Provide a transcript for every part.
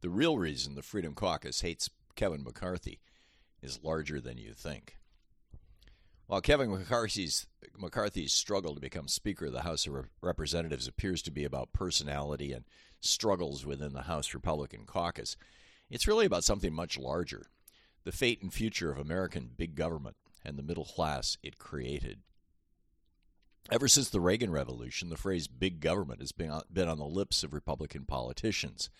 The real reason the Freedom Caucus hates Kevin McCarthy is larger than you think. While Kevin McCarthy's, McCarthy's struggle to become Speaker of the House of Representatives appears to be about personality and struggles within the House Republican caucus, it's really about something much larger the fate and future of American big government and the middle class it created. Ever since the Reagan Revolution, the phrase big government has been on the lips of Republican politicians.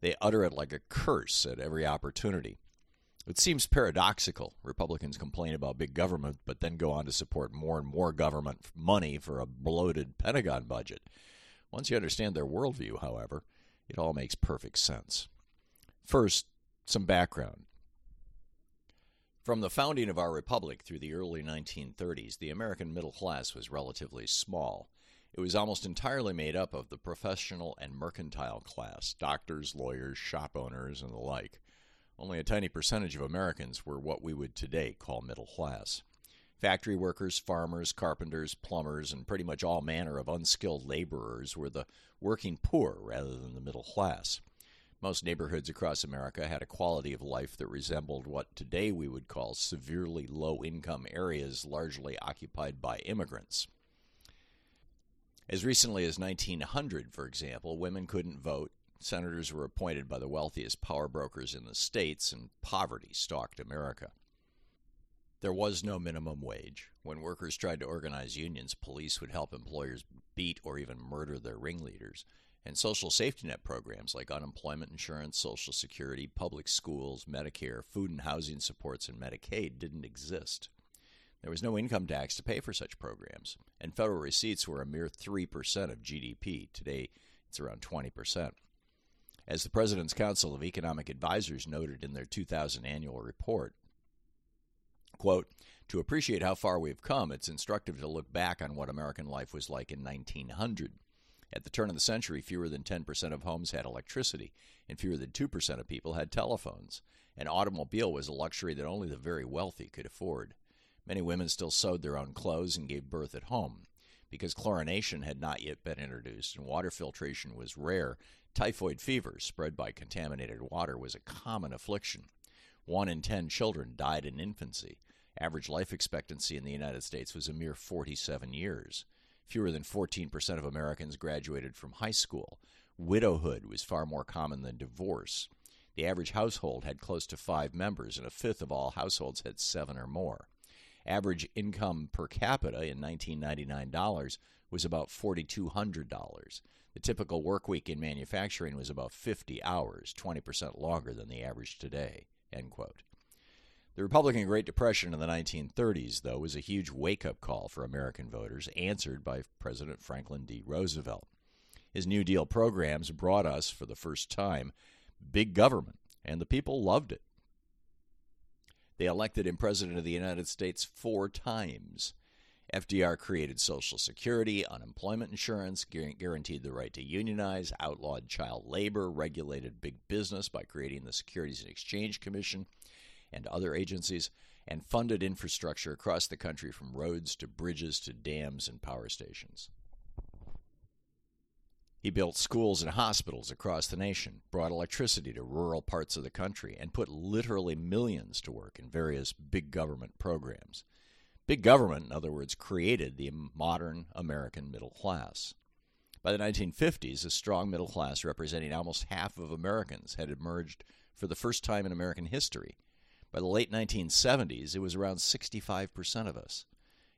They utter it like a curse at every opportunity. It seems paradoxical. Republicans complain about big government, but then go on to support more and more government money for a bloated Pentagon budget. Once you understand their worldview, however, it all makes perfect sense. First, some background. From the founding of our republic through the early 1930s, the American middle class was relatively small. It was almost entirely made up of the professional and mercantile class doctors, lawyers, shop owners, and the like. Only a tiny percentage of Americans were what we would today call middle class. Factory workers, farmers, carpenters, plumbers, and pretty much all manner of unskilled laborers were the working poor rather than the middle class. Most neighborhoods across America had a quality of life that resembled what today we would call severely low income areas largely occupied by immigrants. As recently as 1900, for example, women couldn't vote Senators were appointed by the wealthiest power brokers in the states, and poverty stalked America. There was no minimum wage. When workers tried to organize unions, police would help employers beat or even murder their ringleaders. And social safety net programs like unemployment insurance, Social Security, public schools, Medicare, food and housing supports, and Medicaid didn't exist. There was no income tax to pay for such programs, and federal receipts were a mere 3% of GDP. Today, it's around 20%. As the President's Council of Economic Advisers noted in their 2000 annual report, quote, to appreciate how far we've come, it's instructive to look back on what American life was like in 1900. At the turn of the century, fewer than 10% of homes had electricity, and fewer than 2% of people had telephones. An automobile was a luxury that only the very wealthy could afford. Many women still sewed their own clothes and gave birth at home. Because chlorination had not yet been introduced and water filtration was rare, Typhoid fever, spread by contaminated water, was a common affliction. One in ten children died in infancy. Average life expectancy in the United States was a mere 47 years. Fewer than 14% of Americans graduated from high school. Widowhood was far more common than divorce. The average household had close to five members, and a fifth of all households had seven or more. Average income per capita in 1999 dollars was about $4,200. The typical work week in manufacturing was about 50 hours, 20% longer than the average today. End quote. The Republican Great Depression in the 1930s, though, was a huge wake up call for American voters, answered by President Franklin D. Roosevelt. His New Deal programs brought us, for the first time, big government, and the people loved it. They elected him President of the United States four times. FDR created Social Security, unemployment insurance, guaranteed the right to unionize, outlawed child labor, regulated big business by creating the Securities and Exchange Commission and other agencies, and funded infrastructure across the country from roads to bridges to dams and power stations. He built schools and hospitals across the nation, brought electricity to rural parts of the country, and put literally millions to work in various big government programs. Big government, in other words, created the modern American middle class. By the 1950s, a strong middle class representing almost half of Americans had emerged for the first time in American history. By the late 1970s, it was around 65% of us.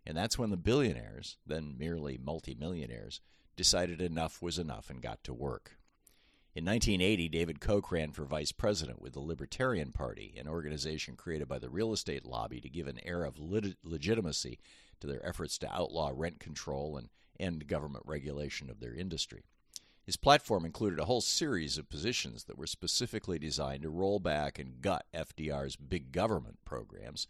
And that's when the billionaires, then merely multimillionaires, decided enough was enough and got to work. In 1980, David Koch ran for vice president with the Libertarian Party, an organization created by the real estate lobby to give an air of lit- legitimacy to their efforts to outlaw rent control and end government regulation of their industry. His platform included a whole series of positions that were specifically designed to roll back and gut FDR's big government programs,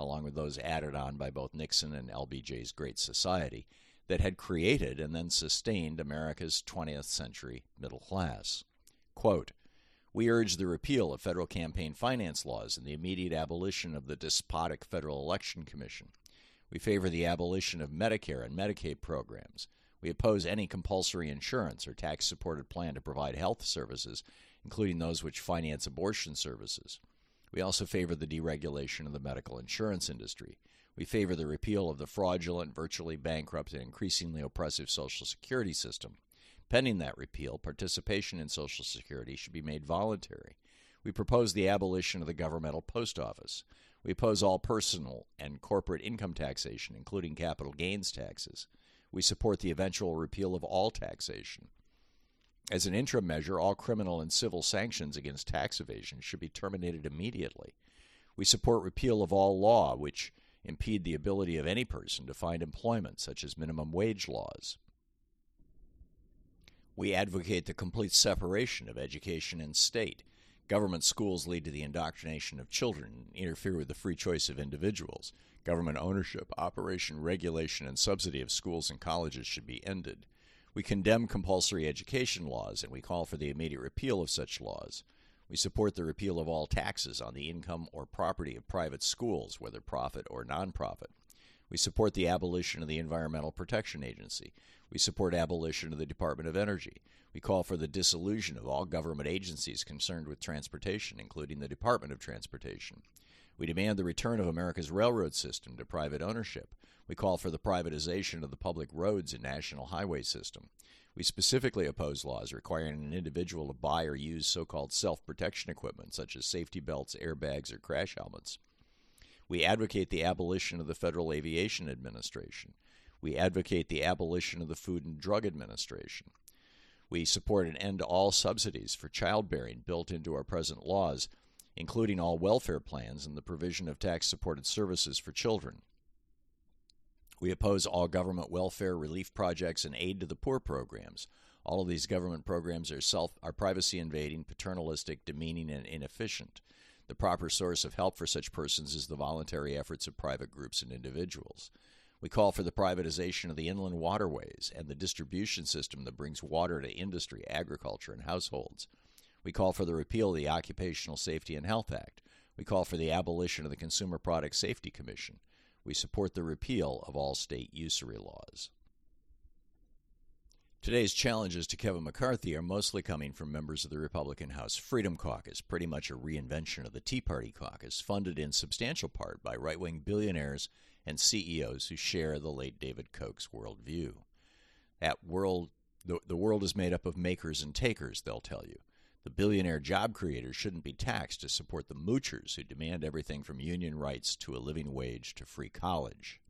along with those added on by both Nixon and LBJ's Great Society, that had created and then sustained America's 20th century middle class. Quote, we urge the repeal of federal campaign finance laws and the immediate abolition of the despotic Federal Election Commission. We favor the abolition of Medicare and Medicaid programs. We oppose any compulsory insurance or tax supported plan to provide health services, including those which finance abortion services. We also favor the deregulation of the medical insurance industry. We favor the repeal of the fraudulent, virtually bankrupt, and increasingly oppressive Social Security system. Pending that repeal, participation in Social Security should be made voluntary. We propose the abolition of the governmental post office. We oppose all personal and corporate income taxation, including capital gains taxes. We support the eventual repeal of all taxation. As an interim measure, all criminal and civil sanctions against tax evasion should be terminated immediately. We support repeal of all law which impede the ability of any person to find employment, such as minimum wage laws. We advocate the complete separation of education and state. Government schools lead to the indoctrination of children and interfere with the free choice of individuals. Government ownership, operation, regulation, and subsidy of schools and colleges should be ended. We condemn compulsory education laws and we call for the immediate repeal of such laws. We support the repeal of all taxes on the income or property of private schools, whether profit or nonprofit. We support the abolition of the Environmental Protection Agency. We support abolition of the Department of Energy. We call for the dissolution of all government agencies concerned with transportation, including the Department of Transportation. We demand the return of America's railroad system to private ownership. We call for the privatization of the public roads and national highway system. We specifically oppose laws requiring an individual to buy or use so called self protection equipment, such as safety belts, airbags, or crash helmets. We advocate the abolition of the Federal Aviation Administration. We advocate the abolition of the Food and Drug Administration. We support an end to all subsidies for childbearing built into our present laws, including all welfare plans and the provision of tax supported services for children. We oppose all government welfare relief projects and aid to the poor programs. All of these government programs are self are privacy invading, paternalistic, demeaning, and inefficient. The proper source of help for such persons is the voluntary efforts of private groups and individuals. We call for the privatization of the inland waterways and the distribution system that brings water to industry, agriculture, and households. We call for the repeal of the Occupational Safety and Health Act. We call for the abolition of the Consumer Product Safety Commission. We support the repeal of all state usury laws. Today's challenges to Kevin McCarthy are mostly coming from members of the Republican House Freedom Caucus, pretty much a reinvention of the Tea Party caucus, funded in substantial part by right wing billionaires and CEOs who share the late David Koch's worldview. That world, the, the world is made up of makers and takers, they'll tell you. The billionaire job creators shouldn't be taxed to support the moochers who demand everything from union rights to a living wage to free college.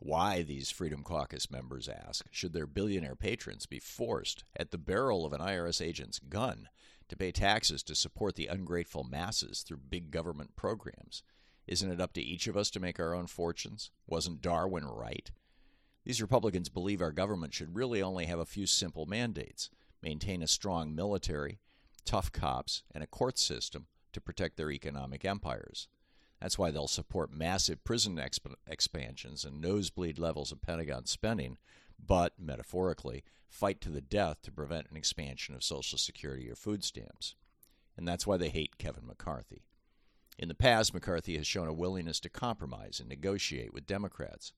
Why, these Freedom Caucus members ask, should their billionaire patrons be forced, at the barrel of an IRS agent's gun, to pay taxes to support the ungrateful masses through big government programs? Isn't it up to each of us to make our own fortunes? Wasn't Darwin right? These Republicans believe our government should really only have a few simple mandates maintain a strong military, tough cops, and a court system to protect their economic empires. That's why they'll support massive prison exp- expansions and nosebleed levels of Pentagon spending, but, metaphorically, fight to the death to prevent an expansion of Social Security or food stamps. And that's why they hate Kevin McCarthy. In the past, McCarthy has shown a willingness to compromise and negotiate with Democrats.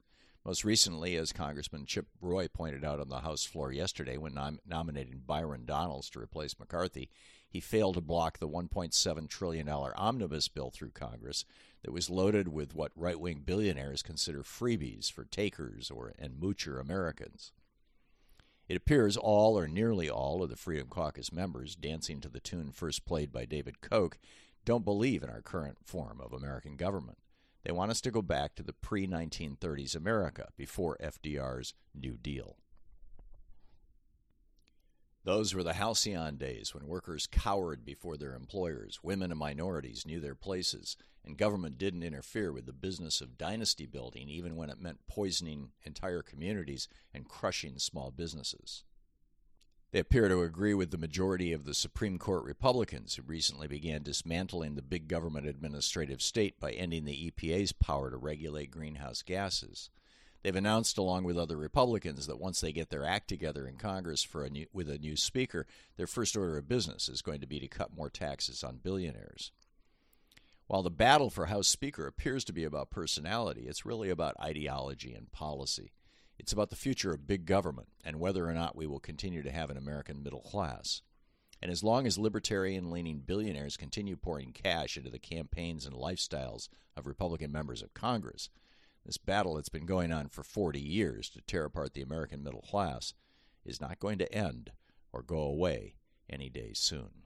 Most recently, as Congressman Chip Roy pointed out on the House floor yesterday when nom- nominating Byron Donalds to replace McCarthy, he failed to block the $1.7 trillion omnibus bill through Congress that was loaded with what right wing billionaires consider freebies for takers or and moocher Americans. It appears all or nearly all of the Freedom Caucus members, dancing to the tune first played by David Koch, don't believe in our current form of American government. They want us to go back to the pre 1930s America before FDR's New Deal. Those were the halcyon days when workers cowered before their employers, women and minorities knew their places, and government didn't interfere with the business of dynasty building, even when it meant poisoning entire communities and crushing small businesses. They appear to agree with the majority of the Supreme Court Republicans who recently began dismantling the big government administrative state by ending the EPA's power to regulate greenhouse gases. They've announced, along with other Republicans, that once they get their act together in Congress for a new, with a new speaker, their first order of business is going to be to cut more taxes on billionaires. While the battle for House Speaker appears to be about personality, it's really about ideology and policy. It's about the future of big government and whether or not we will continue to have an American middle class. And as long as libertarian leaning billionaires continue pouring cash into the campaigns and lifestyles of Republican members of Congress, this battle that's been going on for 40 years to tear apart the American middle class is not going to end or go away any day soon.